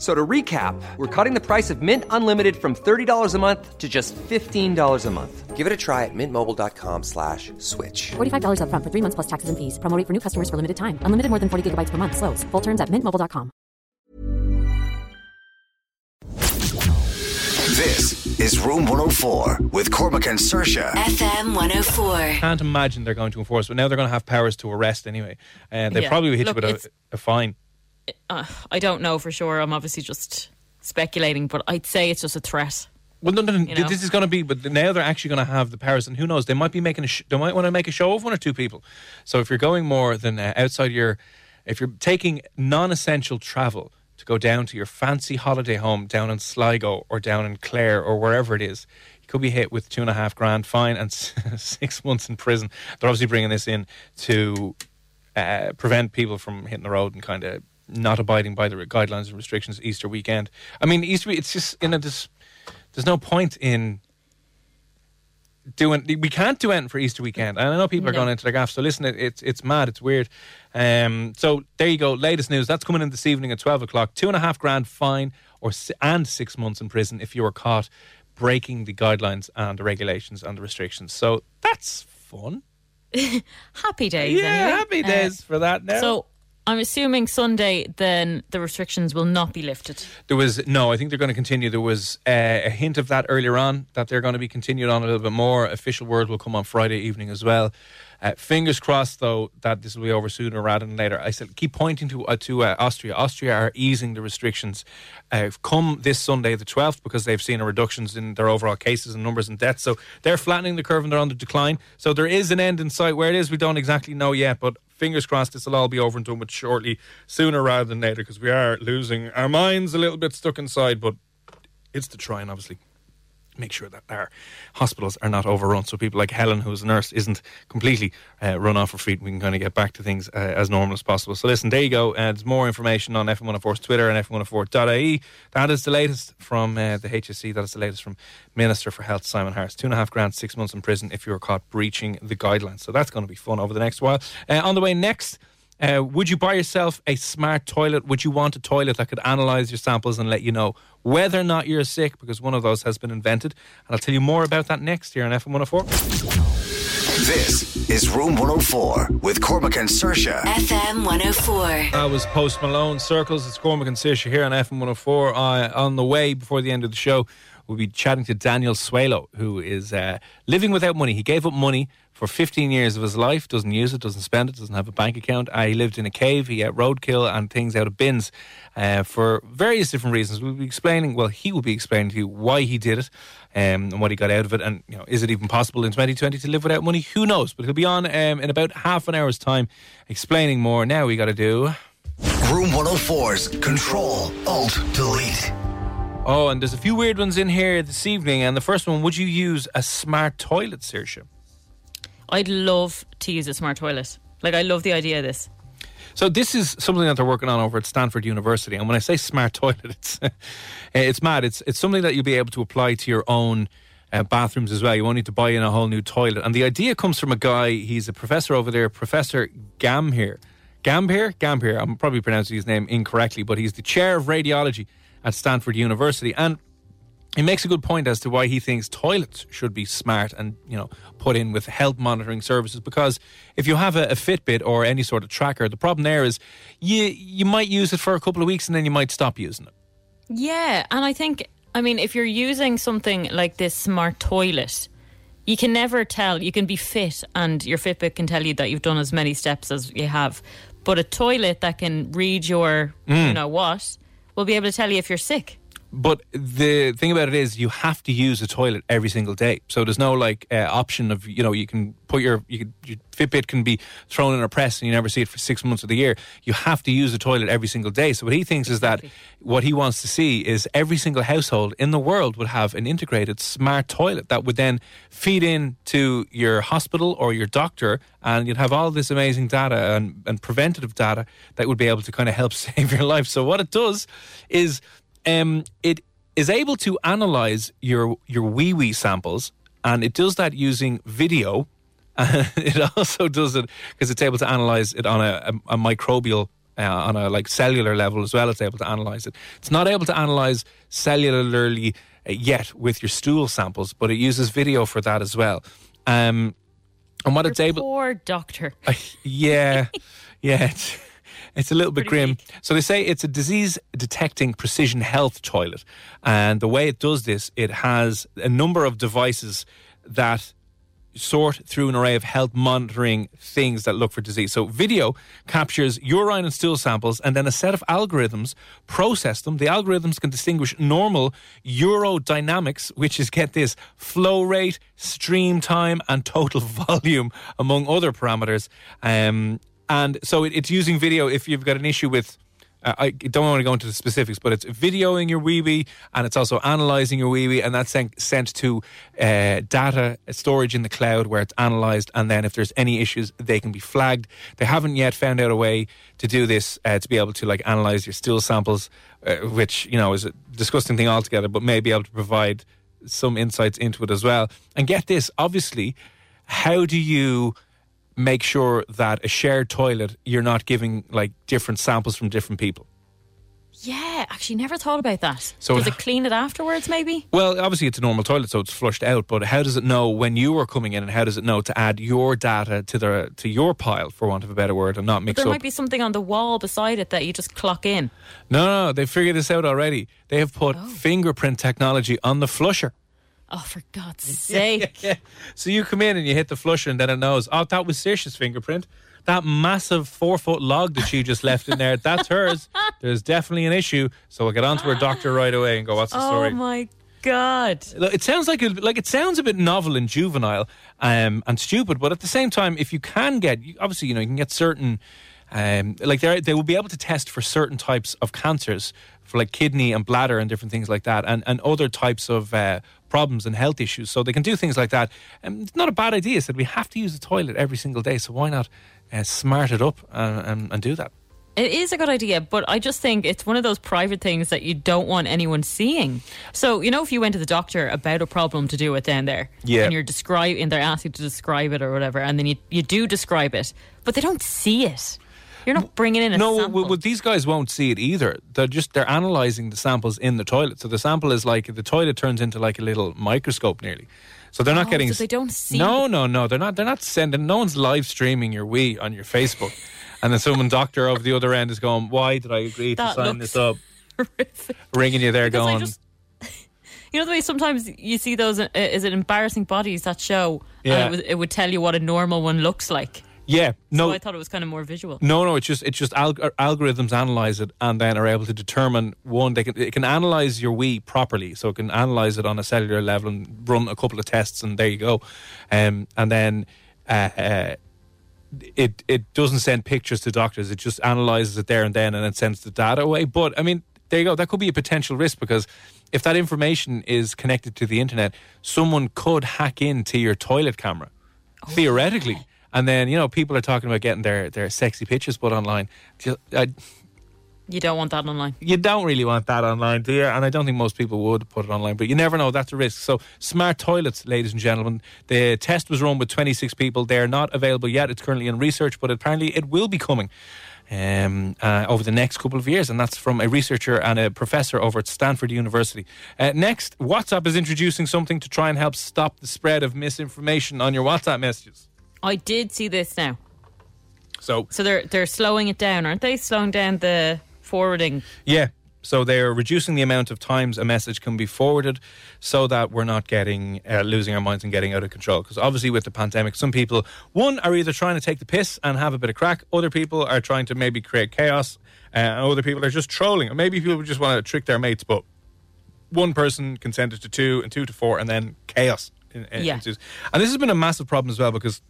So to recap, we're cutting the price of Mint Unlimited from $30 a month to just $15 a month. Give it a try at mintmobile.com slash switch. $45 upfront for three months plus taxes and fees. Promoting for new customers for limited time. Unlimited more than 40 gigabytes per month. Slows. Full terms at mintmobile.com. This is Room 104 with Cormac and Saoirse. FM 104. can't imagine they're going to enforce, but now they're going to have powers to arrest anyway. And they Yeah. probably will hit Look, you with a, a fine. Uh, I don't know for sure. I'm obviously just speculating, but I'd say it's just a threat. Well, no, no, no. You know? This is going to be, but now they're actually going to have the powers, and who knows? They might be making a. Sh- they might want to make a show of one or two people. So if you're going more than uh, outside your, if you're taking non-essential travel to go down to your fancy holiday home down in Sligo or down in Clare or wherever it is, you could be hit with two and a half grand fine and six months in prison. They're obviously bringing this in to uh, prevent people from hitting the road and kind of not abiding by the guidelines and restrictions Easter weekend. I mean, Easter it's just you know, this. There's no point in doing. We can't do anything for Easter weekend, and I know people are No. going into their gaff. So listen, it, it's it's mad, it's weird. Um, so there you go. Latest news that's coming in this evening at twelve o'clock. Two and a half grand fine or and six months in prison if you were caught breaking the guidelines and the regulations and the restrictions. So that's fun. Happy days. yeah, anyway. happy Uh, days for that. Now. So I'm assuming Sunday, then the restrictions will not be lifted. There was no. I think they're going to continue. There was uh, a hint of that earlier on that they're going to be continued on a little bit more. Official word will come on Friday evening as well. Uh, fingers crossed, though, that this will be over sooner rather than later. I said keep pointing to uh, to uh, Austria. Austria are easing the restrictions uh, come this Sunday, the twelfth, because they've seen a reductions in their overall cases and numbers and deaths. So they're flattening the curve and they're on the decline. So there is an end in sight. Where it is, we don't exactly know yet, but fingers crossed this will all be over and done with shortly, sooner rather than later, because we are losing our minds a little bit stuck inside. But it's the trying, obviously make sure that our hospitals are not overrun. So people like Helen, who's a nurse, isn't completely uh, run off her feet. We can kind of get back to things uh, as normal as possible. So listen, there you go. Uh, there's more information on FM104's Twitter and FM104.ie. That is the latest from uh, the HSE. That is the latest from Minister for Health Simon Harris. Two and a half grand, six months in prison if you were caught breaching the guidelines. So that's going to be fun over the next while. Uh, on the way next. Uh, would you buy yourself a smart toilet? Would you want a toilet that could analyze your samples and let you know whether or not you're sick? Because one of those has been invented. And I'll tell you more about that next here on FM 104. This is Room 104 with Cormac and Saoirse. FM 104. That was Post Malone Circles. It's Cormac and Saoirse here on FM 104. Uh, on the way before the end of the show, we'll be chatting to Daniel Suelo, who is uh, living without money. He gave up money for 15 years of his life, doesn't use it, doesn't spend it, doesn't have a bank account. Uh, he lived in a cave, he ate roadkill and things out of bins uh, for various different reasons. We'll be explaining, well, he will be explaining to you why he did it um, and what he got out of it. And, you know, is it even possible in 2020 to live without money? Who knows? But he'll be on um, in about half an hour's time explaining more. Now we got to do. Room 104's Control Alt Delete. Oh, and there's a few weird ones in here this evening. And the first one, would you use a smart toilet, Saoirse? I'd love to use a smart toilet. Like, I love the idea of this. So this is something that they're working on over at Stanford University. And when I say smart toilet, it's it's mad. It's it's something that you'll be able to apply to your own uh, bathrooms as well. You won't need to buy in a whole new toilet. And the idea comes from a guy. He's a professor over there, Professor Gamhier. Gambier, Gambier. I'm probably pronouncing his name incorrectly, but he's the chair of radiology at Stanford University. And he makes a good point as to why he thinks toilets should be smart and you know put in with health monitoring services because if you have a, a Fitbit or any sort of tracker, the problem there is you you might use it for a couple of weeks and then you might stop using it. Yeah, and I think, I mean, if you're using something like this smart toilet, you can never tell. You can be fit, and your Fitbit can tell you that you've done as many steps as you have. but a toilet that can read your, Mm. you know what, will be able to tell you if you're sick. But the thing about it is, you have to use a toilet every single day. So there's no like uh, option of you know you can put your you can, your Fitbit can be thrown in a press and you never see it for six months of the year. You have to use a toilet every single day. So what he thinks is that what he wants to see is every single household in the world would have an integrated smart toilet that would then feed in to your hospital or your doctor, and you'd have all this amazing data and, and preventative data that would be able to kind of help save your life. So what it does is um, it is able to analyze your your wee wee samples, and it does that using video. And it also does it because it's able to analyze it on a, a, a microbial, uh, on a like cellular level as well. It's able to analyze it. It's not able to analyze cellularly uh, yet with your stool samples, but it uses video for that as well. Um, and what Your it's able, poor doctor. uh, yeah, yeah, it's, it's a little bit Pretty grim. weak. So they say it's a disease detecting precision health toilet, and the way it does this, it has a number of devices that sort through an array of health monitoring things that look for disease. So video captures urine and stool samples and then a set of algorithms process them. The algorithms can distinguish normal urodynamics, which is get this flow rate, stream time and total volume among other parameters. Um, and so it, it's using video if you've got an issue with uh, I don't want to go into the specifics, but it's videoing your wee wee and it's also analyzing your wee wee, and that's sent, sent to uh, data storage in the cloud where it's analyzed. And then if there's any issues, they can be flagged. They haven't yet found out a way to do this uh, to be able to like analyze your stool samples, uh, which you know is a disgusting thing altogether, but may be able to provide some insights into it as well. And get this, obviously, how do you make sure that a shared toilet you're not giving like different samples from different people? Yeah, actually, never thought about that. So Does it- clean it afterwards, maybe? Well, obviously it's a normal toilet, so it's flushed out. But how does it know when you are coming in, and how does it know to add your data to the to your pile, for want of a better word, and not mix There up? might be something on the wall beside it that you just clock in. no, no, they figured this out already. They have put Oh. fingerprint technology on the flusher. Oh, for God's sake. Yeah. So you come in and you hit the flusher, and then it knows. Oh, that was Saoirse's fingerprint. That massive four foot log that she just left in there, that's hers. There's definitely an issue. So we'll get on to her doctor right away and go, what's the Oh, story? Oh, my God. It sounds like a, like it sounds a bit novel and juvenile um, and stupid, but at the same time, if you can get obviously you know you can get certain um, like they they will be able to test for certain types of cancers for like kidney and bladder and different things like that, and and other types of uh, problems and health issues. So they can do things like that. And it's not a bad idea. Said we have to use the toilet every single day, so why not uh, smart it up and, and, and do that? It is a good idea, but I just think it's one of those private things that you don't want anyone seeing. So, you know, if you went to the doctor about a problem to do it down there, Yeah. and you're describing, they're asking to describe it or whatever, and then you, you do describe it, but they don't see it. You're not bringing in a no, sample. well, these guys won't see it either. They're just they're analyzing the samples in the toilet. So the sample is like the toilet turns into like a little microscope nearly. So they're not Oh, getting. so they don't see No, no, no. They're not. They're not sending. No one's live streaming your wee on your Facebook, and then someone doctor over the other end is going, "Why did I agree to sign this up?" horrific. Ringing you there, Because going, just- You know the way sometimes you see those, uh, is it embarrassing bodies that show, Yeah. it, was, it would tell you what a normal one looks like. "Yeah, no." So I thought it was kind of more visual. No, no, it's just it's just alg- algorithms analyze it and then are able to determine one. They can it can analyze your wee properly, so it can analyze it on a cellular level and run a couple of tests, and there you go. Um, and then uh, uh, it it doesn't send pictures to doctors; it just analyzes it there and then, and it sends the data away. But I mean, there you go. That could be a potential risk because if that information is connected to the internet, someone could hack into your toilet camera theoretically. And then you know people are talking about getting their, their sexy pictures put online. Just, I, You don't want that online. you don't really want that online, do you? And I don't think most people would put it online, but you never know. That's a risk. So, smart toilets, ladies and gentlemen. The test was run with 26 people. They're not available yet. It's currently in research, but apparently it will be coming um, uh, over the next couple of years. And that's from a researcher and a professor over at Stanford University. Uh, next, WhatsApp is introducing something to try and help stop the spread of misinformation on your WhatsApp messages. I did see this now. So, So they're they're slowing it down, aren't they? Slowing down the forwarding. Yeah. So they're reducing the amount of times a message can be forwarded so that we're not getting uh, losing our minds and getting out of control. Because obviously, with the pandemic, some people, one, are either trying to take the piss and have a bit of crack, other people are trying to maybe create chaos, uh, and other people are just trolling. Or maybe people just want to trick their mates, but one person consented to two and two to four, and then chaos. In, in- Yeah. ensues. And this has been a massive problem as well because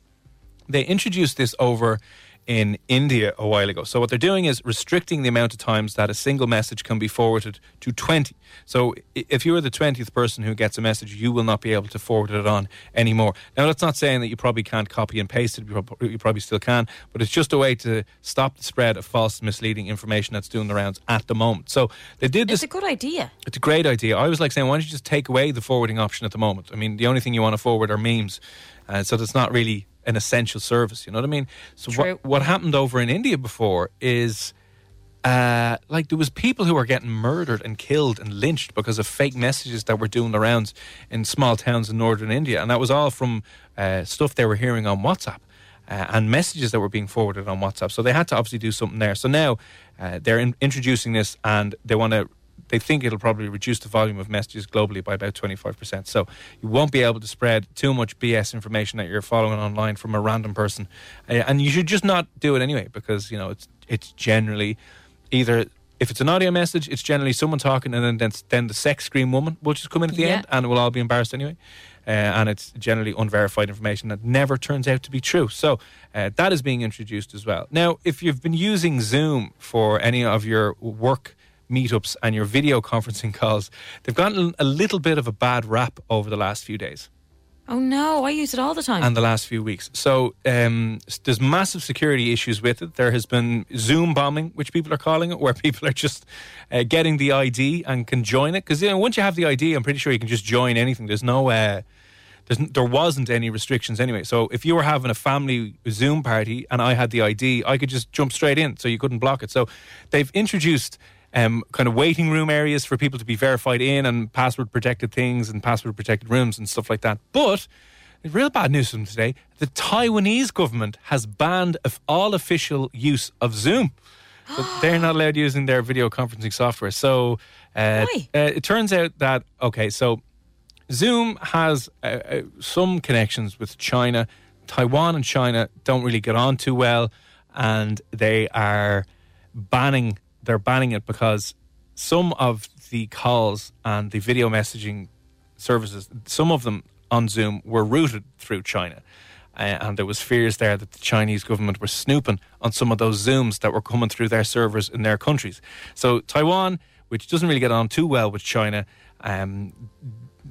they introduced this over in India a while ago. So what they're doing is restricting the amount of times that a single message can be forwarded to 20. So if you are the 20th person who gets a message, you will not be able to forward it on anymore. Now that's not saying that you probably can't copy and paste it, you you probably still can, but it's just a way to stop the spread of false misleading information that's doing the rounds at the moment. So they did this It's a good idea. it's a great idea. I was like saying, why don't you just take away the forwarding option at the moment? I mean, the only thing you want to forward are memes, uh, so that's not really an essential service. You know what I mean? So True. what what happened over in India before is. Uh, like there was people who were getting murdered and killed and lynched because of fake messages that were doing the rounds in small towns in northern India, and that was all from uh, stuff they were hearing on WhatsApp uh, and messages that were being forwarded on WhatsApp. So they had to obviously do something there. So now uh, they're in, introducing this, and they want to. They think it'll probably reduce the volume of messages globally by about twenty five percent. So you won't be able to spread too much BS information that you're following online from a random person, and you should just not do it anyway because you know it's it's generally either. If it's an audio message, it's generally someone talking, and then then, then the sex scream woman will just come in at the Yeah. end, and we'll all be embarrassed anyway. Uh, and it's generally unverified information that never turns out to be true. So uh, that is being introduced as well. Now, if you've been using Zoom for any of your work meetups and your video conferencing calls, they've gotten a little bit of a bad rap over the last few days Oh no, I use it all the time. and the last few weeks. So um, there's massive security issues with it. There has been Zoom bombing, which people are calling it, where people are just uh, getting the ID and can join it. Because you know, once you have the ID, I'm pretty sure you can just join anything. There's no. Uh, there's, there wasn't any restrictions anyway. So if you were having a family Zoom party and I had the ID, I could just jump straight in, so you couldn't block it. So they've introduced um, kind of waiting room areas for people to be verified in and password protected things and password protected rooms and stuff like that. But real bad news from today: the Taiwanese government has banned of all official use of Zoom. They're not allowed using their video conferencing software. So uh, uh, it turns out that okay, so Zoom has uh, uh, some connections with China. Taiwan and China don't really get on too well, and they are banning. They're banning it because some of the calls and the video messaging services, some of them on Zoom, were routed through China. Uh, and there was fears there that the Chinese government were snooping on some of those Zooms that were coming through their servers in their countries. So Taiwan, which doesn't really get on too well with China, um,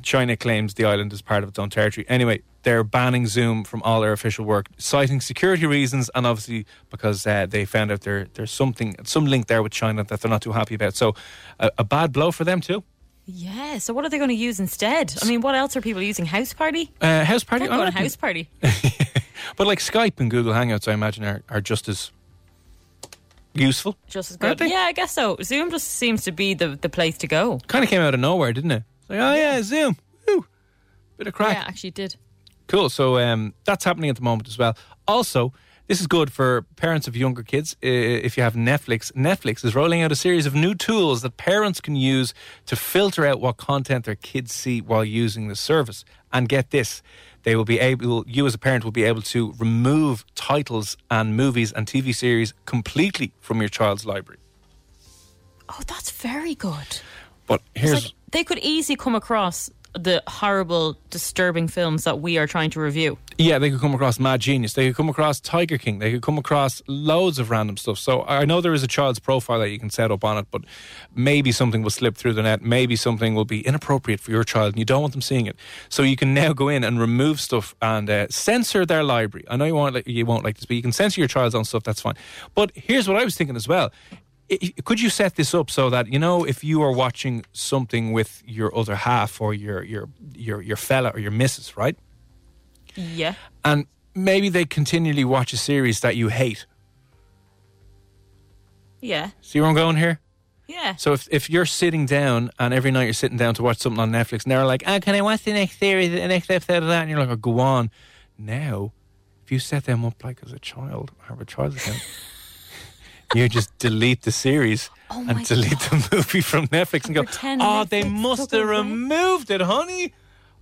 China claims the island is part of its own territory. Anyway, they're banning Zoom from all their official work, citing security reasons, and obviously because uh, they found out there there's something, some link there with China that they're not too happy about. So, a, a bad blow for them too. yeah. So what are they going to use instead? I mean, what else are people using? House party? Uh, house party, Can't go on house party. but like Skype and Google Hangouts, I imagine are, are just as useful. Just as good. Yeah, I guess so. Zoom just seems to be the, the place to go. Kind of came out of nowhere, didn't it? Like, oh yeah, Zoom, Woo. bit of crack. Yeah, actually did. Cool. So um, that's happening at the moment as well. Also, this is good for parents of younger kids. Uh, if you have Netflix, Netflix is rolling out a series of new tools that parents can use to filter out what content their kids see while using the service. And get this. They will be able, you as a parent will be able to remove titles and movies and TV series completely from your child's library. Oh, that's very good. But here's like they could easily come across the horrible, disturbing films that we are trying to review. Yeah, they could come across Mad Genius. They could come across Tiger King. They could come across loads of random stuff. So I know there is a child's profile that you can set up on it, but maybe something will slip through the net. Maybe something will be inappropriate for your child and you don't want them seeing it. So you can now go in and remove stuff and uh, censor their library. I know you won't, like, you won't like this, but you can censor your child's own stuff. That's fine. But here's what I was thinking as well. Could you set this up so that you know if you are watching something with your other half or your your your your fella or your missus, right? Yeah. and maybe they continually watch a series that you hate. Yeah. See where I'm going here? Yeah. So if, if you're sitting down and every night you're sitting down to watch something on Netflix and they're like, oh, can I watch the next series, the next episode of that? And you're like, oh, go on. Now, if you set them up like as a child, I have a child account, you just delete the series Oh and delete the movie from Netflix and go, pretend oh, they Netflix must have away." removed it, honey.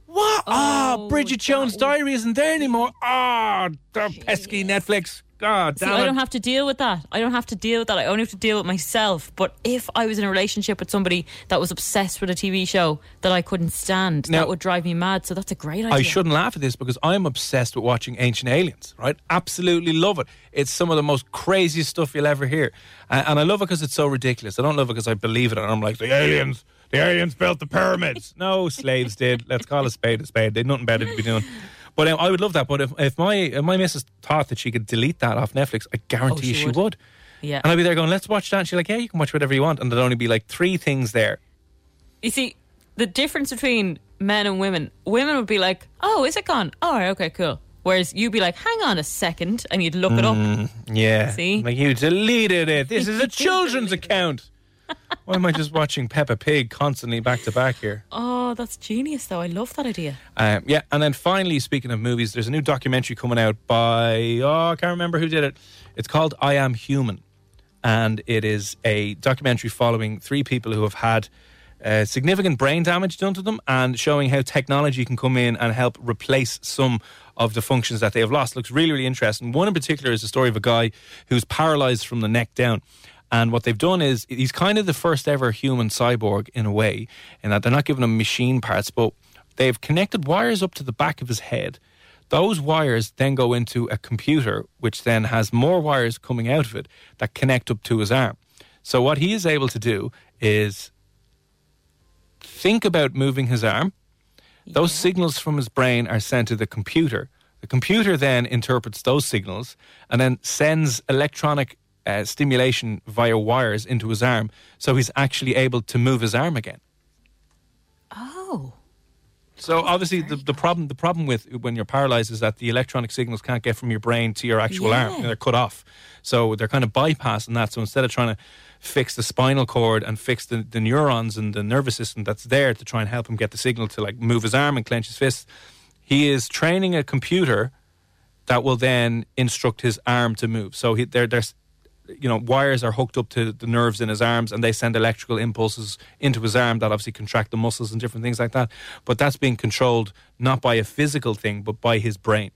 What? Ah, Oh, Bridget Jones' Diary isn't there anymore. Ah, the pesky Netflix. God See, damn I don't have to deal with that. I don't have to deal with that. I only have to deal with myself. But if I was in a relationship with somebody that was obsessed with a TV show that I couldn't stand, Now- that would drive me mad. So that's a great idea. I shouldn't laugh at this because I'm obsessed with watching Ancient Aliens, right? Absolutely love it. It's some of the most craziest stuff you'll ever hear. And I love it because it's so ridiculous. I don't love it because I believe it and I'm like, the aliens, the aliens built the pyramids. no, slaves did. Let's call a spade a spade. They nothing better to be doing. But um, I would love that. But if, if my if my missus thought that she could delete that off Netflix, I guarantee Oh, you she she would. would. Yeah. And I'd be there going, let's watch that. And she's like, yeah, you can watch whatever you want. And there'd only be like three things there. You see, the difference between men and women, women would be like, oh, is it gone? All right, okay, cool. Whereas you'd be like, hang on a second, and you'd look it up. Yeah. See? Like you deleted it. This is a children's account. Why am I just watching Peppa Pig constantly back to back here? Oh, that's genius, though. I love that idea. Um, yeah, and then finally, speaking of movies, there's a new documentary coming out by oh, I can't remember who did it. It's called I Am Human, and it is a documentary following three people who have had uh, significant brain damage done to them, and showing how technology can come in and help replace some of the functions that they have lost. Looks really, really interesting. One in particular is the story of a guy who's paralyzed from the neck down. And what they've done is he's kind of the first ever human cyborg in a way, in that they're not giving him machine parts, but they've connected wires up to the back of his head. Those wires then go into a computer, which then has more wires coming out of it that connect up to his arm. So what he is able to do is think about moving his arm. Those signals from his brain are sent to the computer. The computer then interprets those signals and then sends electronic uh, stimulation via wires into his arm, so he's actually able to move his arm again. Oh. So obviously, the, the problem the problem with when you're paralyzed is that the electronic signals can't get from your brain to your actual arm; Yeah. they're cut off. So they're kind of bypassing that. So instead of trying to fix the spinal cord and fix the, the neurons and the nervous system that's there to try and help him get the signal to like move his arm and clench his fist, he is training a computer that will then instruct his arm to move. So he, there, there's, you know, wires are hooked up to the nerves in his arms, and they send electrical impulses into his arm that obviously contract the muscles and different things like that. But that's being controlled not by a physical thing, but by his brain.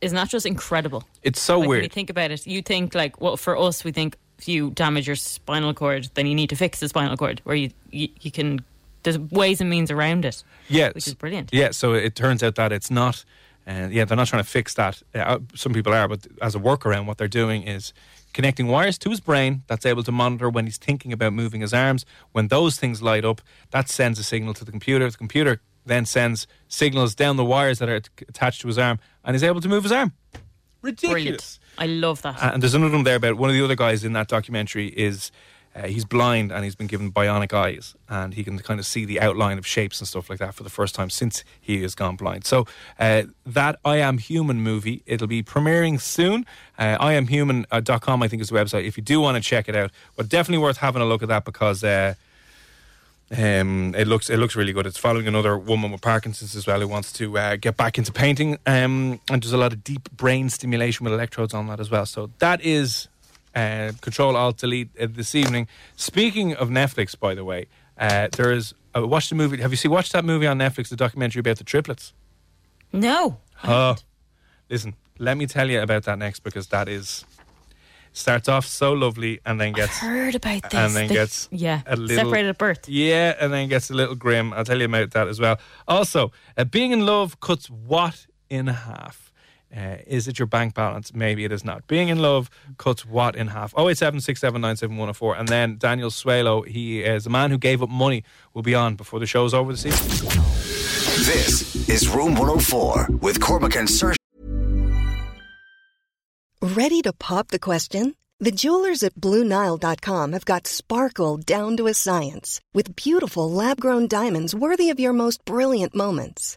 Isn't that just incredible? It's so like, When you weird. think about it, you think like, well, for us, we think if you damage your spinal cord, then you need to fix the spinal cord, where you you, you can. There's ways and means around it. Yeah, which is brilliant. Yeah, so it turns out that it's not. Uh, yeah, they're not trying to fix that. Uh, some people are, but as a workaround, what they're doing is connecting wires to his brain that's able to monitor when he's thinking about moving his arms. When those things light up, that sends a signal to the computer. The computer then sends signals down the wires that are t- attached to his arm, and he's able to move his arm. Ridiculous. Brilliant. I love that. Uh, and there's another one there about one of the other guys in that documentary is uh, he's blind and he's been given bionic eyes and he can kind of see the outline of shapes and stuff like that for the first time since he has gone blind. So uh, that I Am Human movie, it'll be premiering soon. Uh, IamHuman.com, I think, is the website if you do want to check it out. But definitely worth having a look at that because. Uh, um, it looks it looks really good. It's following another woman with Parkinson's as well who wants to uh, get back into painting. Um, and there's a lot of deep brain stimulation with electrodes on that as well. So that is uh, Control Alt Delete uh, this evening. Speaking of Netflix, by the way, uh, there is. Uh, watch the movie. Have you seen watched that movie on Netflix? The documentary about the triplets. no. Oh, listen. Let me tell you about that next because that is starts off so lovely and then gets Heard about this. and then They- gets yeah a little separated at birth. Yeah, and then gets a little grim. I'll tell you about that as well. Also, uh, being in love cuts what in half? Uh, is it your bank balance? Maybe it is not. Being in love cuts what in half? Oh eight seven six seven nine seven one zero four. And then Daniel Suelo, he is a man who gave up money. Will be on before the show's over this evening. This is Room 104 with Cormac and Sir. Ready to pop the question? The jewelers at BlueNile.com have got sparkle down to a science with beautiful lab grown diamonds worthy of your most brilliant moments.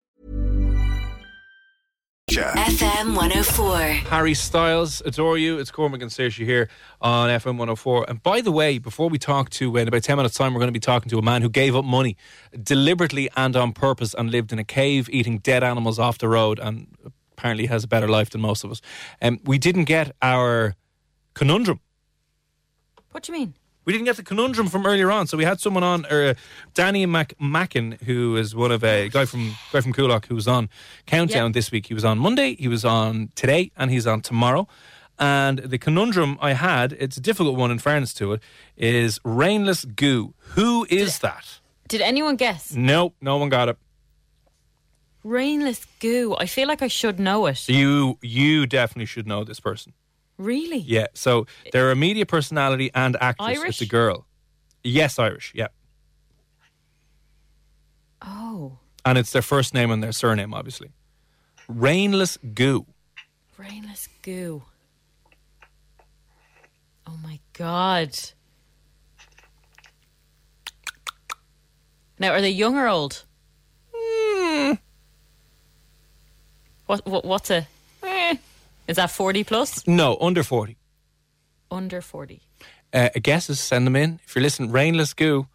FM 104. Harry Styles, Adore You. It's Cormac and Saoirse here on FM 104. And by the way, before we talk to, in about 10 minutes' time, we're going to be talking to a man who gave up money deliberately and on purpose and lived in a cave eating dead animals off the road and apparently has a better life than most of us. Um, we didn't get our conundrum. What do you mean? We didn't get the conundrum from earlier on, so we had someone on, uh, Danny Mac- Mackin, who is one of a guy from guy from Coolock who was on Countdown Yep. this week. He was on Monday, he was on today, and he's on tomorrow. And the conundrum I had, it's a difficult one in fairness to it, is rainless goo. Who is that? Did anyone guess? Nope, no one got it. Rainless goo. I feel like I should know it. You you definitely should know this person. Really? Yeah, so they're a media personality and actress. Irish? It's a girl. Yes, Irish. Yeah, Oh, and it's their first name and their surname, obviously. Rainless goo. rainless goo. Oh my god. Now, are they young or old? Hmm. What, what what's a? Is that forty plus? No, under forty. Under forty. Uh, guesses, send them in. If you're listening, rainless goo,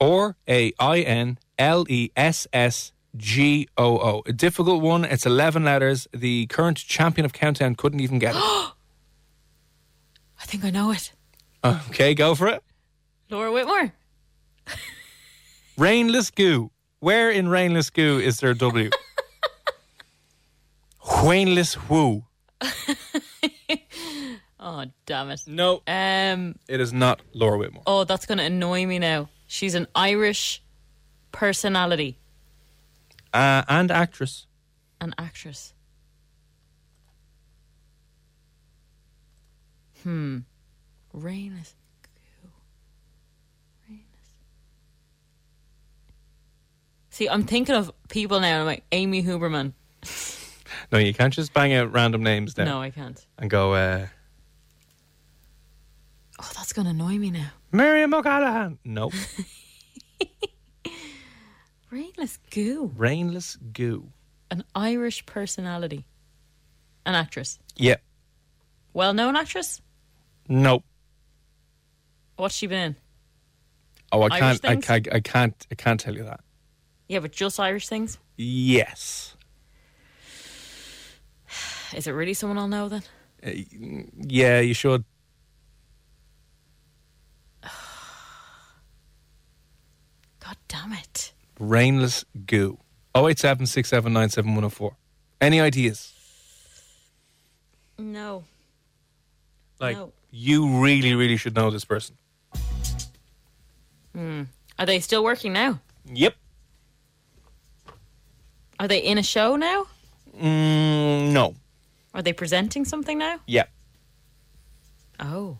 or a I N L E S S G O O. A difficult one. It's eleven letters. The current champion of countdown couldn't even get it. I think I know it. okay, go for it. Laura Whitmore. Rainless goo. Where in rainless goo is there a W? Rainless woo. Oh damn it. No, Um. it is not Laura Whitmore. Oh, that's going to annoy me now. She's an Irish personality, Uh, and actress. an actress. Hmm. Goo. Rainless. See, I'm thinking of people now. I'm like Amy Huberman. No, you can't just bang out random names now No, I can't. and go, uh, Oh, that's going to annoy me now. Miriam O'Callaghan. Nope. Rainless goo. rainless goo. An Irish personality. An actress. Yeah, Well known actress? no. What's she been in? Oh, I Irish can't, I, things? can't, I can't, I can't tell you that. Yeah, but just Irish things? Yes. Is it really someone I'll know then? Uh, yeah, you should. God damn it. Rainless goo. 087 Any ideas? No. Like, No. you really, really should know this person. Are they still working now? Yep. Are they in a show now? Mm, no. Are they presenting something now? Yeah. Oh.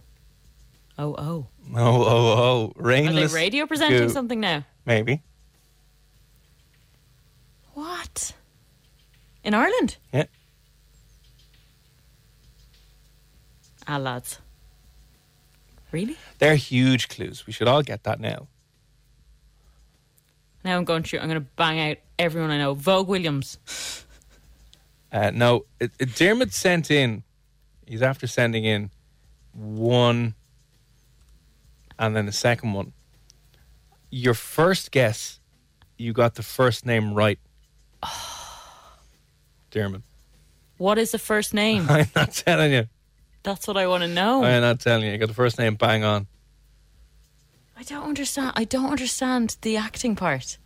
Oh, oh. Oh, oh, oh. Are Rainless. they radio presenting goo. something now? Maybe. What? In Ireland? Yeah. Ah, lads. Really? They're huge clues. We should all get that now. Now I'm going through, I'm going to bang out everyone I know. Vogue Williams. Uh, no, it, it, Dermot sent in. He's after sending in one, and then the second one. Your first guess, you got the first name right. Dermot. What is the first name? I'm not telling you. That's what I want to know. I'm not telling you. You got the first name bang on. I don't understand. I don't understand the acting part.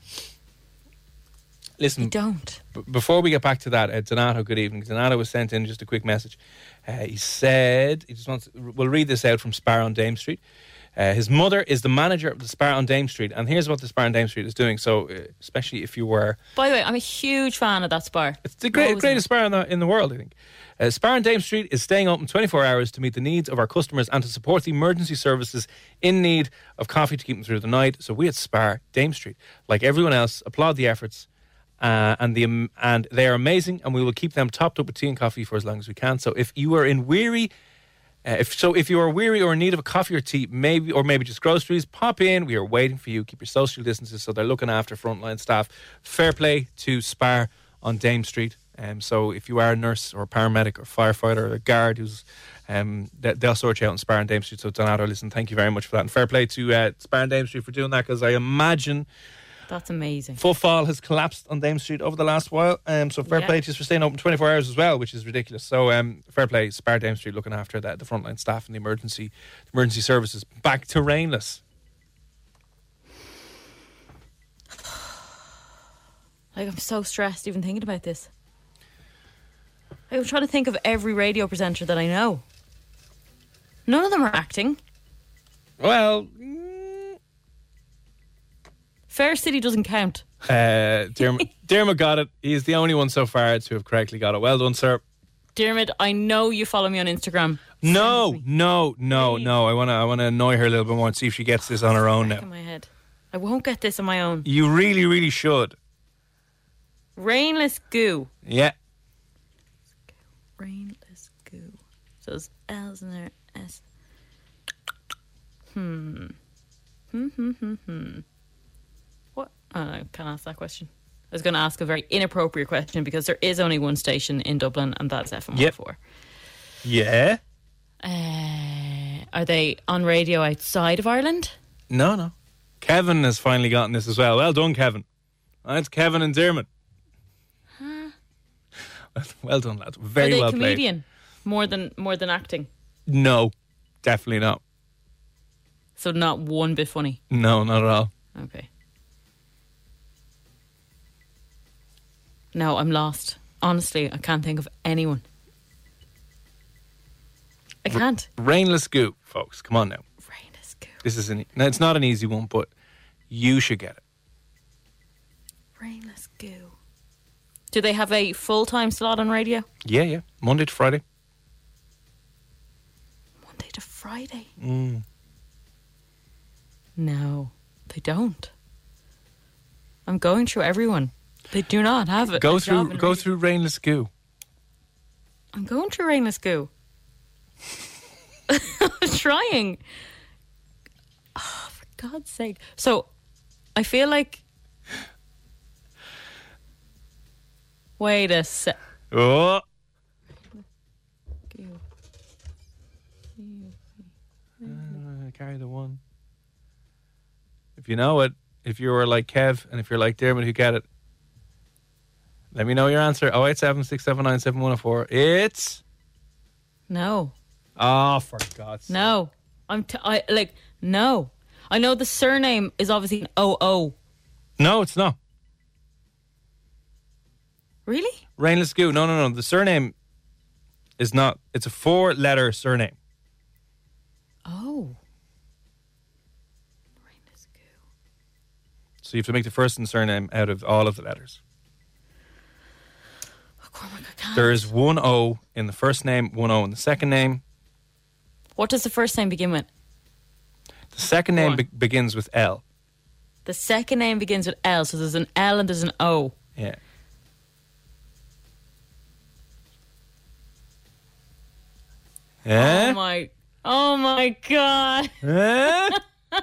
Listen, I don't. b- before we get back to that, uh, Donato, good evening. Donato was sent in just a quick message. Uh, he said, he just wants, we'll read this out from Spar on Dame Street. Uh, his mother is the manager of the Spar on Dame Street, and here's what the Spar on Dame Street is doing. So, uh, especially if you were By the way, I'm a huge fan of that spar. It's the great, greatest spar in the, in the world, I think. Uh, spar on Dame Street is staying open 24 hours to meet the needs of our customers and to support the emergency services in need of coffee to keep them through the night. So we at Spar Dame Street, like everyone else, applaud the efforts. Uh, and the and they are amazing, and we will keep them topped up with tea and coffee for as long as we can. So if you are in weary uh, if so, if you are weary or in need of a coffee or tea, maybe or maybe just groceries, pop in. We are waiting for you. Keep your social distances so they're looking after frontline staff. Fair play to Spar on Dame Street. Um, so if you are a nurse or a paramedic or firefighter or a guard who's um, they- they'll sort you out in Spar on Dame Street. So Donato, listen, thank you very much for that, and fair play to uh, Spar on Dame Street for doing that because I imagine That's amazing. footfall has collapsed on Dame Street over the last while. Um, so fair Yeah. play to for staying open 24 hours as well, which is ridiculous. So um, fair play, Spar Dame Street looking after that, the frontline staff and the emergency emergency services. Back to rainless. Like I'm so stressed even thinking about this. Like, I'm trying to think of every radio presenter that I know. None of them are acting. Well, Fair City doesn't count. uh, Dermot, Dermot got it. He's the only one so far to have correctly got it. Well done, sir. Dermot, I know you follow me on Instagram. No, no, no, no. I want to I want to annoy her a little bit more and see if she gets this on her own Back in now. my head. I won't get this on my own. You really, really should. Rainless goo. Yeah. Rainless goo. So there's L's in there. S. Hmm. Hmm, hmm, hmm, hmm. Oh, I can't ask that question. I was going to ask a very inappropriate question because there is only one station in Dublin, and that's FM104. Yep. Yeah. Uh, are they on radio outside of Ireland? No, no. Kevin has finally gotten this as well. Well done, Kevin. That's Kevin and Dermot. well done, lads. Very are they well comedian more than more than acting? No, definitely not. So not one bit funny. No, not at all. Okay. No, I'm lost. Honestly, I can't think of anyone. I can't. Rainless goo, folks. Come on now. Rainless goo. This is an. Now, it's not an easy one, but you should get it. Rainless goo. Do they have a full time slot on radio? Yeah, yeah. Monday to Friday. Monday to Friday? Mm. No, they don't. I'm going through everyone. They do not have it. Go through. Go radio. through rainless goo. I'm going through rainless goo. I'm trying. Oh, for God's sake. So, I feel like. Wait a sec. Oh. Uh, carry the one. If you know it, if you were like Kev, and if you're like Dermot who get it, let me know your answer. 087 679 7104. It's. No. Oh, for God's sake. No. I'm t- I like no. I know the surname is obviously an OO. No, it's not. Really? Rainless Goo. No, no, no. The surname is not. It's a four letter surname. Oh. Rainless Goo. So you have to make the first and surname out of all of the letters. There is one O in the first name, one O in the second name. What does the first name begin with? The second name be- begins with L. The second name begins with L, so there's an L and there's an O. Yeah. Eh? Oh my Oh my god. Eh? How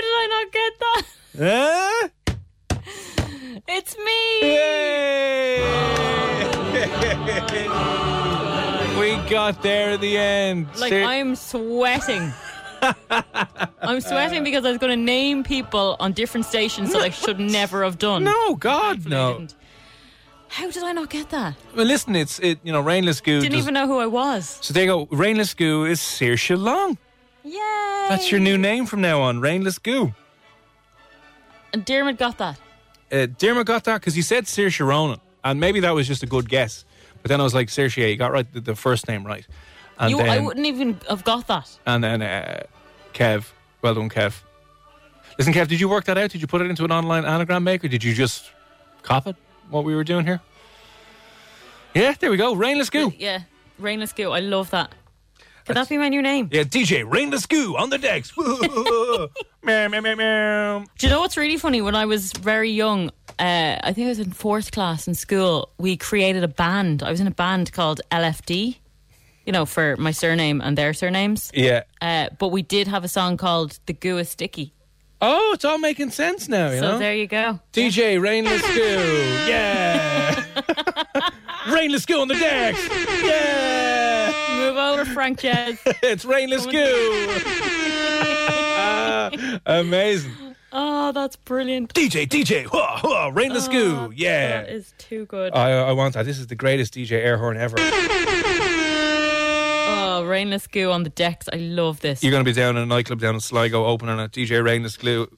did I not get that? Eh? It's me. we got there at the end. Like Ser- I'm sweating. I'm sweating because I was going to name people on different stations that I should never have done. No, God, no. How did I not get that? Well, listen, it's it. You know, Rainless Goo. Didn't does- even know who I was. So there you go. Rainless Goo is Saoirse Long. Yay! That's your new name from now on. Rainless Goo. And Dermot got that. Uh, Dermot got that because he said Saoirse Ronan, and maybe that was just a good guess. But then I was like, Sir Saoirse, you got right the, the first name right. And you, then, I wouldn't even have got that. And then uh, Kev. Well done, Kev. Listen, Kev, did you work that out? Did you put it into an online anagram maker? Did you just cop it? What we were doing here? Yeah, there we go. Rainless Goo. Yeah, Rainless Goo. I love that. Could that be my new name? Yeah, DJ Rainless Goo on the decks. meow, meow, meow, meow. Do you know what's really funny? When I was very young, uh, I think I was in fourth class in school, we created a band. I was in a band called LFD, you know, for my surname and their surnames. Yeah. Uh, but we did have a song called The Goo is Sticky. Oh, it's all making sense now, you so know? there you go. DJ Rainless Goo. Yeah. Rainless Goo on the decks. Yeah. Move over, Frank Jez. it's Rainless Goo. Ah, amazing. oh, that's brilliant. DJ, DJ, hua, hua, Rainless oh, Goo. Yeah. That is too good. I, I want that. This is the greatest DJ air horn ever. oh, Rainless Goo on the decks. I love this. You're going to be down in a nightclub down in Sligo opening a DJ Rainless Glue,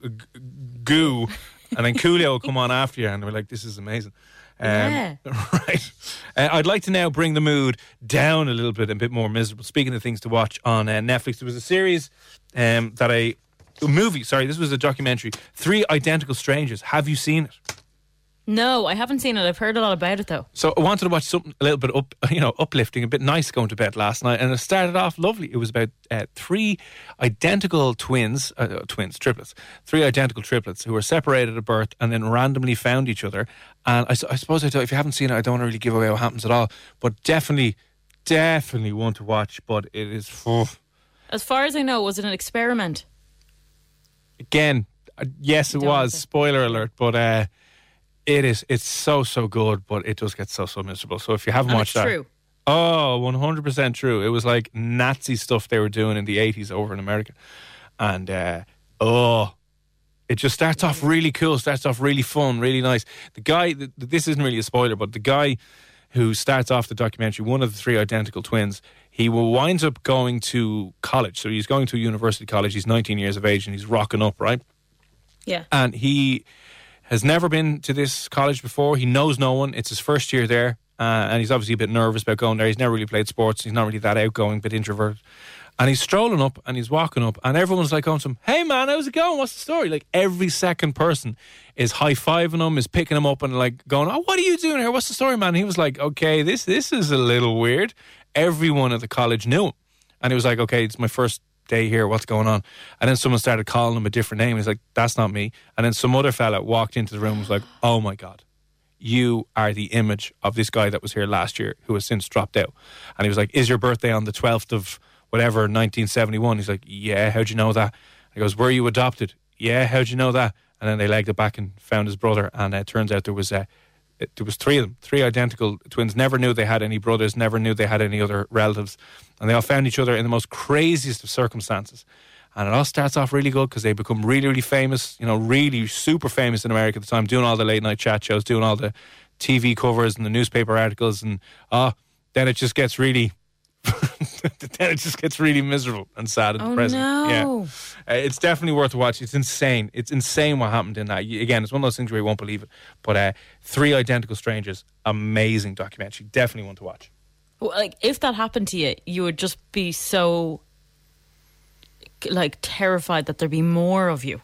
Goo, and then Coolio will come on after you, and we're like, this is amazing. Um, Yeah. Right. Uh, I'd like to now bring the mood down a little bit, a bit more miserable. Speaking of things to watch on uh, Netflix, there was a series um, that I. A movie, sorry, this was a documentary. Three Identical Strangers. Have you seen it? No, I haven't seen it. I've heard a lot about it though. So I wanted to watch something a little bit up, you know, uplifting, a bit nice going to bed last night, and it started off lovely. It was about uh, three identical twins, uh, uh, twins, triplets, three identical triplets who were separated at birth and then randomly found each other. And I suppose I don't, if you haven't seen it, I don't want to really give away what happens at all, but definitely, definitely one to watch. But it is, oh, As far as I know, was it an experiment? again, uh, yes, it was. Spoiler alert, but. uh it is. It's so so good, but it does get so so miserable. So if you haven't And watched it's that, true. Oh, 100% true. It was like Nazi stuff they were doing in the 80s over in America. And, uh, oh, it just starts off really cool, starts off really fun, really nice. The guy, th- this isn't really a spoiler, but the guy who starts off the documentary, one of the three identical twins, he will winds up going to college. So he's going to a university college. He's 19 years of age and he's rocking up, right? Yeah. and he has never been to this college before. He knows no one. It's his first year there, uh, and he's obviously a bit nervous about going there. He's never really played sports. He's not really that outgoing, bit introverted. And he's strolling up and he's walking up, and everyone's like going to him, "Hey man, how's it going? What's the story?" Like every second person is high fiving him, is picking him up, and like going, "Oh, what are you doing here? What's the story, man?" And he was like, "Okay, this this is a little weird." Everyone at the college knew him, and he was like, "Okay, it's my first day here. What's going on?" And then someone started calling him a different name. He's like, "That's not me." And then some other fella walked into the room and was like, "Oh my god." You are the image of this guy that was here last year who has since dropped out. And he was like, Is your birthday on the 12th of whatever, 1971? He's like, Yeah, how'd you know that? He goes, Were you adopted? Yeah, how'd you know that? And then they legged it back and found his brother. And uh, it turns out there was uh, it- there was three of them, three identical twins. Never knew they had any brothers. Never knew they had any other relatives, and they all found each other in the most craziest of circumstances. And it all starts off really good because they become really, really famous. You know, really super famous in America at the time, doing all the late night chat shows, doing all the TV covers and the newspaper articles, and ah, then it just gets really. then it just gets really miserable and sad the Oh, present. no. Yeah. Uh, it's definitely worth watching. It's insane. It's insane what happened in that. Again, it's one of those things where you won't believe it. But uh, Three Identical Strangers, amazing documentary. Definitely one to watch. Well, like if that happened to you, you would just be so like terrified that there'd be more of you.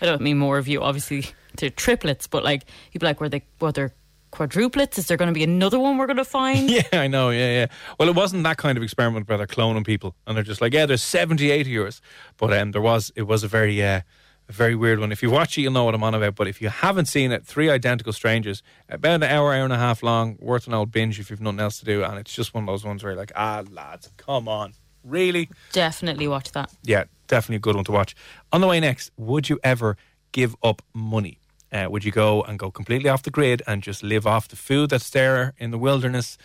I don't mean more of you. Obviously, they're triplets, but like you'd be like, were they were there quadruplets? Is there going to be another one we're going to find? Yeah, I know. Yeah, yeah. Well, it wasn't that kind of experiment where they're cloning people and they're just like, yeah, there's 78 of yours. But um, there was, it was a very, uh, a very weird one. If you watch it, you'll know what I'm on about. But if you haven't seen it, Three Identical Strangers, about an hour, hour and a half long, worth an old binge if you've nothing else to do. And it's just one of those ones where you're like, ah, lads, come on. Really? Definitely watch that. Yeah, definitely a good one to watch. On the way next, would you ever give up money? Uh, would you go and go completely off the grid and just live off the food that's there in the wilderness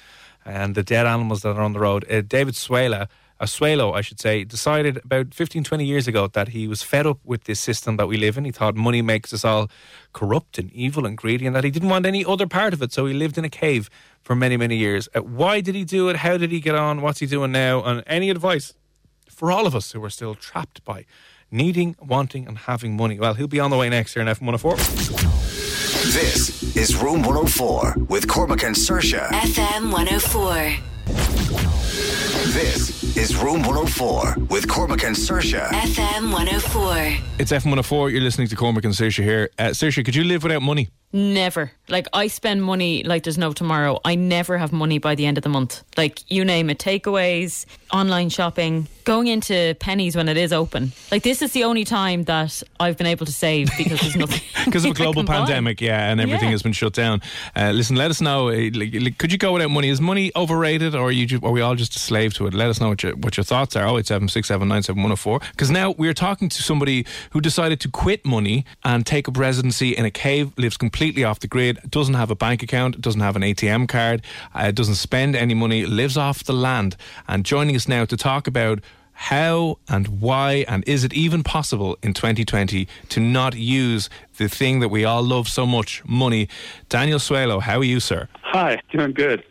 and the dead animals that are on the road? Uh, David Suela Asuelo, I should say, decided about 15, 20 years ago that he was fed up with this system that we live in. He thought money makes us all corrupt and evil and greedy and that he didn't want any other part of it. So he lived in a cave for many, many years. Uh, why did he do it? How did he get on? What's he doing now? And any advice for all of us who are still trapped by needing, wanting, and having money? Well, he'll be on the way next here in FM104. This is Room 104 with Cormac and Saoirse. FM 104. This is Room 104 with Cormac and Saoirse. FM 104. It's FM104. You're listening to Cormac and Saoirse here. Uh, Saoirse, could you live without money? Never. Like I spend money like there's no tomorrow. I never have money by the end of the month. Like you name it, takeaways, online shopping, going into Penneys when it is open. Like this is the only time that I've been able to save because there's nothing because of a I global can buy. pandemic, yeah, and everything Yeah. has been shut down. Uh, listen, let us know. uh, like, like, could you go without money? Is money overrated, or are you? Ju- are we all just a slave to it? Let us know what your what your thoughts are. Oh eight seven six seven nine seven one zero four. Because now we're talking to somebody who decided to quit money and take up residency in a cave. Lives completely off the grid. Doesn't have a bank account. Doesn't have an ATM card. Uh, doesn't spend any money. Lives off the land. And joining us now to talk about how and why and is it even possible in 2020 to not use the thing that we all love so much, money? Daniel Suelo, how are you, sir? Hi, doing good.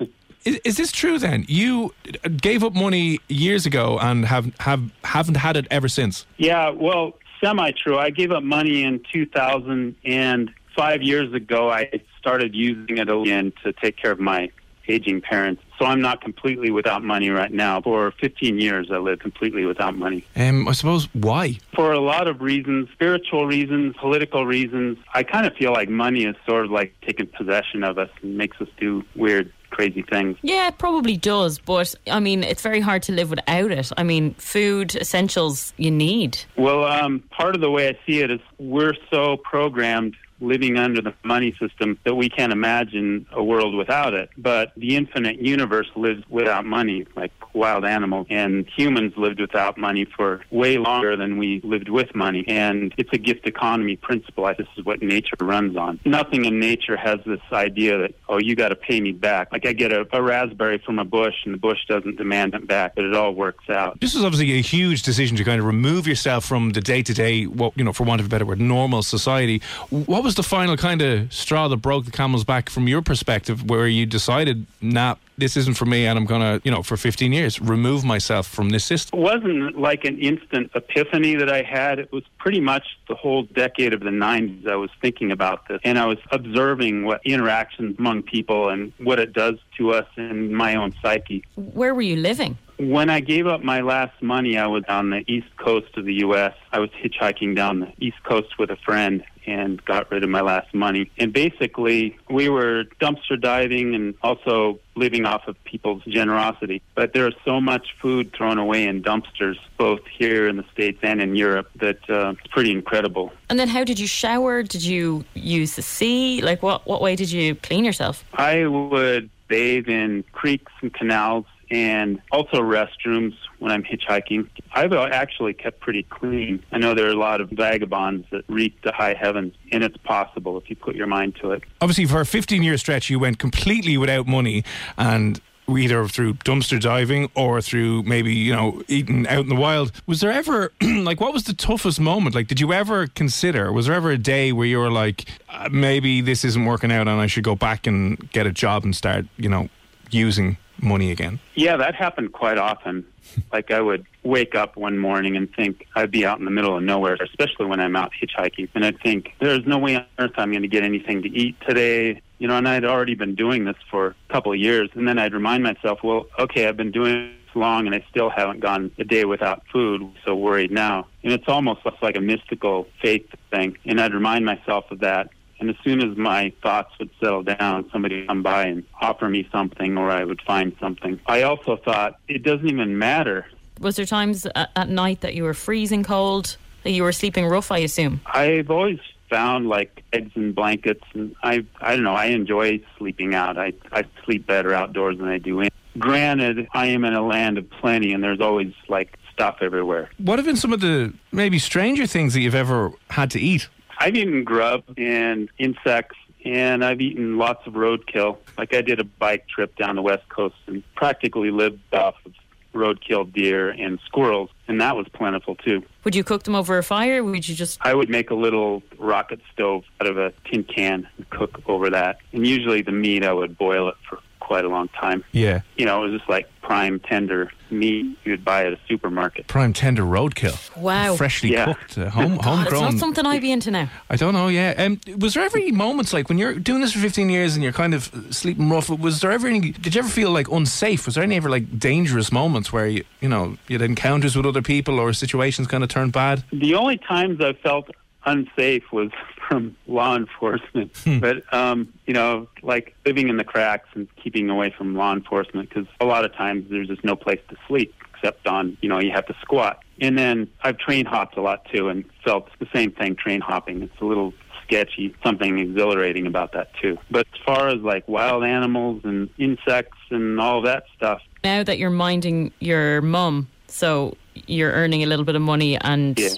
Is, is this true then? You gave up money years ago and have, have haven't had it ever since. Yeah, well, semi true. I gave up money in 2000, and five years ago, I started using it again to take care of my aging parents. So I'm not completely without money right now. For 15 years, I lived completely without money. Um, I suppose why? For a lot of reasons, spiritual reasons, political reasons, I kind of feel like money is sort of like taking possession of us and makes us do weird, crazy things. Yeah, it probably does, but I mean, it's very hard to live without it. I mean, food essentials you need. Well, um, part of the way I see it is we're so programmed living under the money system that we can't imagine a world without it. But the infinite universe lives without money, like wild animals. And humans lived without money for way longer than we lived with money. And it's a gift economy principle. This is what nature runs on. Nothing in nature has this idea that, oh, you got to pay me back. Like I get a, a raspberry from a bush and the bush doesn't demand it back, but it all works out. This is obviously a huge decision to kind of remove yourself from the day to day, what you know, for want of a better word, normal society. What was the final kind of straw that broke the camel's back from your perspective, where you decided, nah, this isn't for me, and I'm gonna, you know, for 15 years, remove myself from this system? It wasn't like an instant epiphany that I had. It was pretty much the whole decade of the 90s I was thinking about this. And I was observing what interactions among people and what it does to us in my own psyche. Where were you living? When I gave up my last money, I was on the east coast of the U.S. I was hitchhiking down the east coast with a friend and got rid of my last money. And basically, we were dumpster diving and also living off of people's generosity. But there is so much food thrown away in dumpsters, both here in the States and in Europe, that uh, it's pretty incredible. And then how did you shower? Did you use the sea? Like what what way did you clean yourself? I would bathe in creeks and canals and also restrooms when I'm hitchhiking. I've actually kept pretty clean. I know there are a lot of vagabonds that reach the high heavens, and it's possible if you put your mind to it. Obviously, for a 15 year stretch, you went completely without money and either through dumpster diving or through maybe, you know, eating out in the wild. Was there ever, like, what was the toughest moment? Like, did you ever consider, was there ever a day where you were like, uh, maybe this isn't working out and I should go back and get a job and start, you know, using money again? Yeah, that happened quite often. Like I would wake up one morning and think I'd be out in the middle of nowhere, especially when I'm out hitchhiking, and I'd think there's no way on earth I'm going to get anything to eat today. You know, and I'd already been doing this for a couple of years, and then I'd remind myself, well, okay, I've been doing this long, and I still haven't gone a day without food. So worried now, and it's almost like a mystical faith thing. And I'd remind myself of that, and as soon as my thoughts would settle down, somebody would come by and offer me something, or I would find something. I also thought it doesn't even matter. Was there times at, at night that you were freezing cold? That you were sleeping rough, I assume. I've always found like eggs and blankets, and I I don't know. I enjoy sleeping out. I I sleep better outdoors than I do in. Granted, I am in a land of plenty, and there's always like stuff everywhere. What have been some of the maybe stranger things that you've ever had to eat? I've eaten grub and insects, and I've eaten lots of roadkill. Like I did a bike trip down the west coast and practically lived off of roadkill deer and squirrels, and that was plentiful too. Would you cook them over a fire? Or would you just? I would make a little rocket stove out of a tin can and cook over that. And usually the meat, I would boil it for quite a long time. Yeah. You know, it was just like prime tender meat you'd buy at a supermarket. Prime tender roadkill. Wow. Freshly Yeah. cooked, uh, home, God, homegrown. it's not something I'd be into now. I don't know. Yeah. Um, was there ever any moments like when you're doing this for 15 years and you're kind of sleeping rough? Was there ever any? Did you ever feel like unsafe? Was there any ever like dangerous moments where you, you know, you had encounters with other people or situations kind of turned bad? The only times I felt unsafe was from law enforcement. But, um, you know, like living in the cracks and keeping away from law enforcement because a lot of times there's just no place to sleep except on, you know, you have to squat. And then I've train hopped a lot too and felt the same thing train hopping. It's a little sketchy, something exhilarating about that too. But as far as like wild animals and insects and all that stuff, Now that you're minding your mum, so you're earning a little bit of money and Yeah.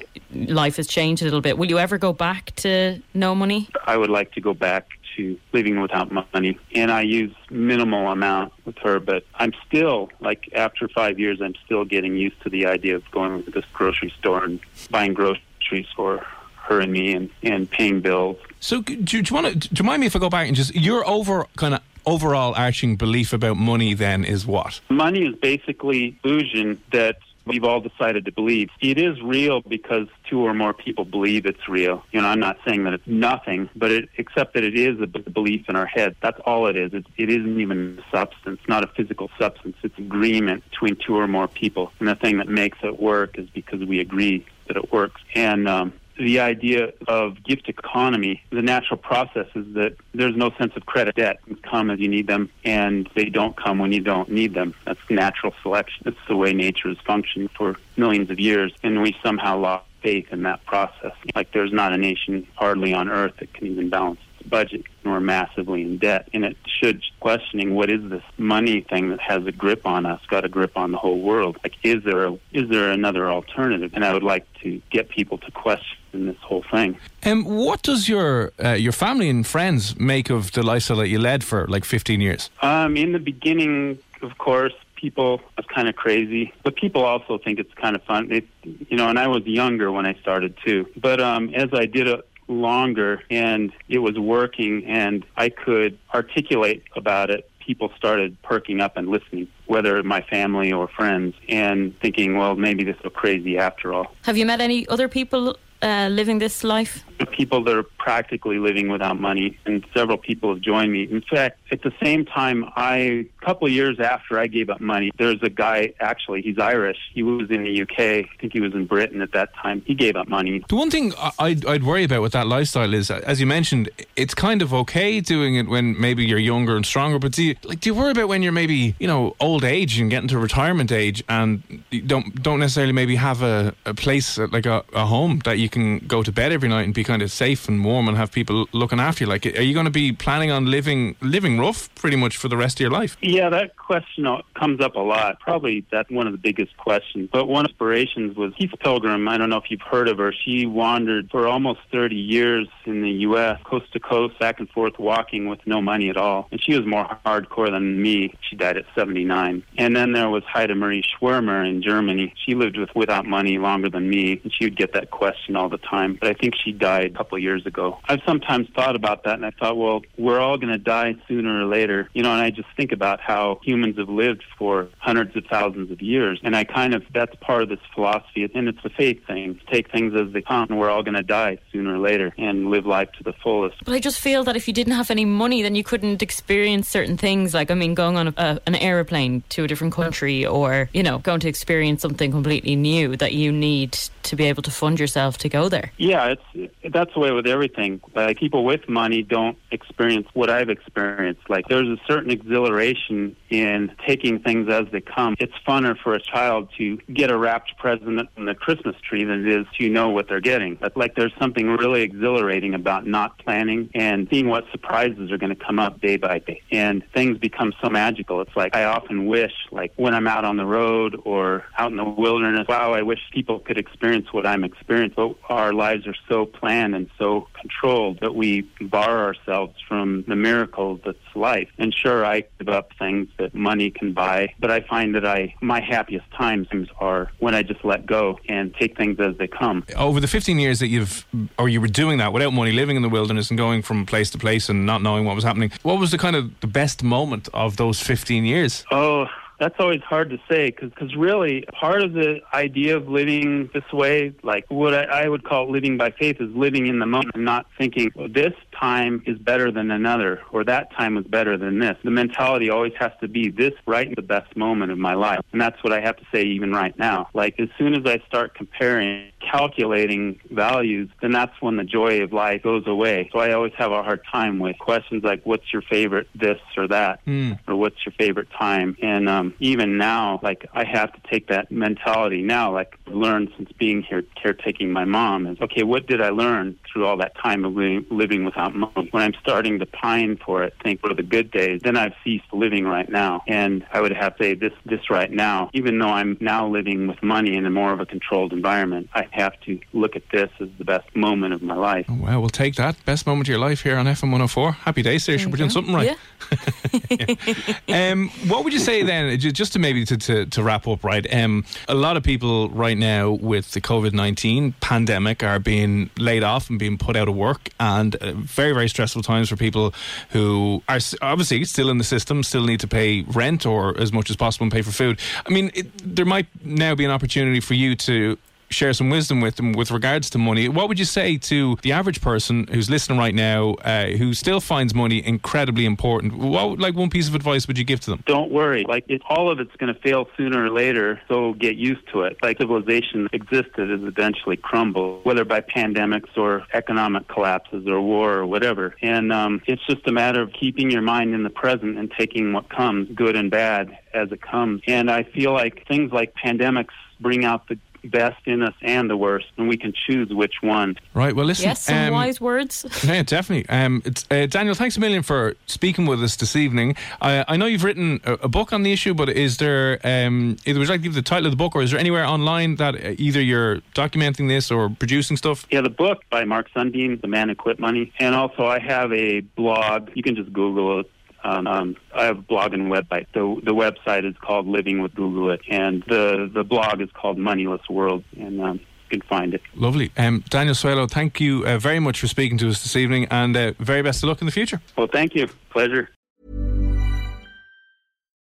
life has changed a little bit. Will you ever go back to no money? I would like to go back to living without money. And I use minimal amount with her, but I'm still, like, after five years, I'm still getting used to the idea of going to this grocery store and buying groceries for her and me and, and paying bills. So, do, do you want to? Do you mind me if I go back and just you're over kind of overall arching belief about money? Then is what? Money is basically illusion that we've all decided to believe. It is real because two or more people believe it's real. You know, I'm not saying that it's nothing, but it, except that it is a belief in our head. That's all it is. It, it isn't even a substance, not a physical substance. It's agreement between two or more people. And the thing that makes it work is because we agree that it works. And um, the idea of gift economy, the natural process is that there's no sense of credit debt. Things come as you need them, and they don't come when you don't need them. That's natural selection. It's the way nature has functioned for millions of years, and we somehow lost faith in that process. Like there's not a nation hardly on earth that can even balance budget, and we're massively in debt. And it should questioning what is this money thing that has a grip on us, got a grip on the whole world. Like is there a, is there another alternative? And I would like to get people to question this whole thing. Um, what does your uh, your family and friends make of the lifestyle that you led for like 15 years? Um, in the beginning, of course, people was kind of crazy, but people also think it's kind of fun. It, you know, and I was younger when I started too. But um, as I did it longer and it was working, and I could articulate about it. People started perking up and listening, whether my family or friends, and thinking, well, maybe this is crazy after all. Have you met any other people uh, living this life? people that are practically living without money, and several people have joined me. In fact, at the same time, I a couple of years after I gave up money, there's a guy actually. He's Irish. He was in the UK. I think he was in Britain at that time. He gave up money. The one thing I'd, I'd worry about with that lifestyle is, as you mentioned, it's kind of okay doing it when maybe you're younger and stronger. But do you, like, do you worry about when you're maybe you know old age and getting to retirement age and don't don't necessarily maybe have a, a place like a, a home that you can go to bed every night and be kind of safe and warm and have people looking after you? Like, are you going to be planning on living living rough pretty much for the rest of your life? Yeah, that question comes up a lot. Probably that's one of the biggest questions. But one of inspirations was Peace Pilgrim. I don't know if you've heard of her. She wandered for almost 30 years in the U.S., coast to coast, back and forth, walking with no money at all. And she was more hardcore than me. She died at 79. And then there was Heidemarie Schwermer in Germany. She lived with without money longer than me, and she would get that question all the time. But I think she died a couple years ago. I've sometimes thought about that, and I thought, well, we're all going to die sooner or later. You know, and I just think about how humans have lived for hundreds of thousands of years. And I kind of, that's part of this philosophy, and it's a faith thing. Take things as they come, and we're all going to die sooner or later and live life to the fullest. But I just feel that if you didn't have any money, then you couldn't experience certain things. Like, I mean, going on a, a, an aeroplane to a different country or, you know, going to experience something completely new that you need to be able to fund yourself to go there. Yeah, it's that's the way with everything. Like people with money don't experience what I've experienced. Like there's a certain exhilaration in taking things as they come. It's funner for a child to get a wrapped present on the Christmas tree than it is to know what they're getting. But like there's something really exhilarating about not planning and seeing what surprises are going to come up day by day. And things become so magical. It's like I often wish, like when I'm out on the road or out in the wilderness, wow, I wish people could experience what I'm experiencing. But our lives are so planned and so controlled that we bar ourselves from the miracles that's life. And sure, I give up things that money can buy, but I find that I my happiest times are when I just let go and take things as they come. Over the 15 years that you've, or you were doing that without money, living in the wilderness and going from place to place and not knowing what was happening, what was the kind of the best moment of those 15 years? Oh, that's always hard to say because really part of the idea of living this way, like what I, I would call living by faith, is living in the moment and not thinking well, this time is better than another or that time was better than this. The mentality always has to be this right in the best moment of my life. And that's what I have to say even right now. Like as soon as I start comparing, calculating values, then that's when the joy of life goes away. So I always have a hard time with questions like what's your favorite this or that Mm. or what's your favorite time. And um, even now, like I have to take that mentality now, like I've learned since being here caretaking my mom is okay, what did I learn through all that time of living, living without mom? When I'm starting to pine for it, think for the good days, then I've ceased living right now. And I would have to say this this right now, even though I'm now living with money in a more of a controlled environment, I have to look at this as the best moment of my life. Well, we'll take that. Best moment of your life here on FM 104. Happy days, Saoirse. We're doing something right. um, what would you say then, ju- just to maybe to, to, to wrap up, right? Um, a lot of people right now with the COVID 19 pandemic are being laid off and being put out of work, and uh, very, very stressful times for people who are obviously still in the system, still need to pay rent or as much as possible and pay for food. I mean, it, there might now be an opportunity for you to share some wisdom with them with regards to money. What would you say to the average person who's listening right now, uh, who still finds money incredibly important? What, like, one piece of advice would you give to them? Don't worry. Like it, all of it's going to fail sooner or later. So get used to it. Like civilization existed is eventually crumbled, whether by pandemics or economic collapses or war or whatever. And um, it's just a matter of keeping your mind in the present and taking what comes, good and bad, as it comes. And I feel like things like pandemics bring out the best in us and the worst, and we can choose which one. Right. Well, listen. Yes, some um, wise words. Yeah, definitely. Um, it's, uh, Daniel, thanks a million for speaking with us this evening. I, I know you've written a, a book on the issue, but is there um, either would you like to give the title of the book, or is there anywhere online that uh, either you're documenting this or producing stuff? Yeah, the book by Mark Sundeen, The Man Who Quit Money. And also, I have a blog. You can just Google it. Um, um, I have a blog and website. The the website is called Living with Google It, and the the blog is called Moneyless World, and um, you can find it. Lovely. Um, Daniel Suelo, thank you uh, very much for speaking to us this evening, and uh, very best of luck in the future. Well, thank you. Pleasure.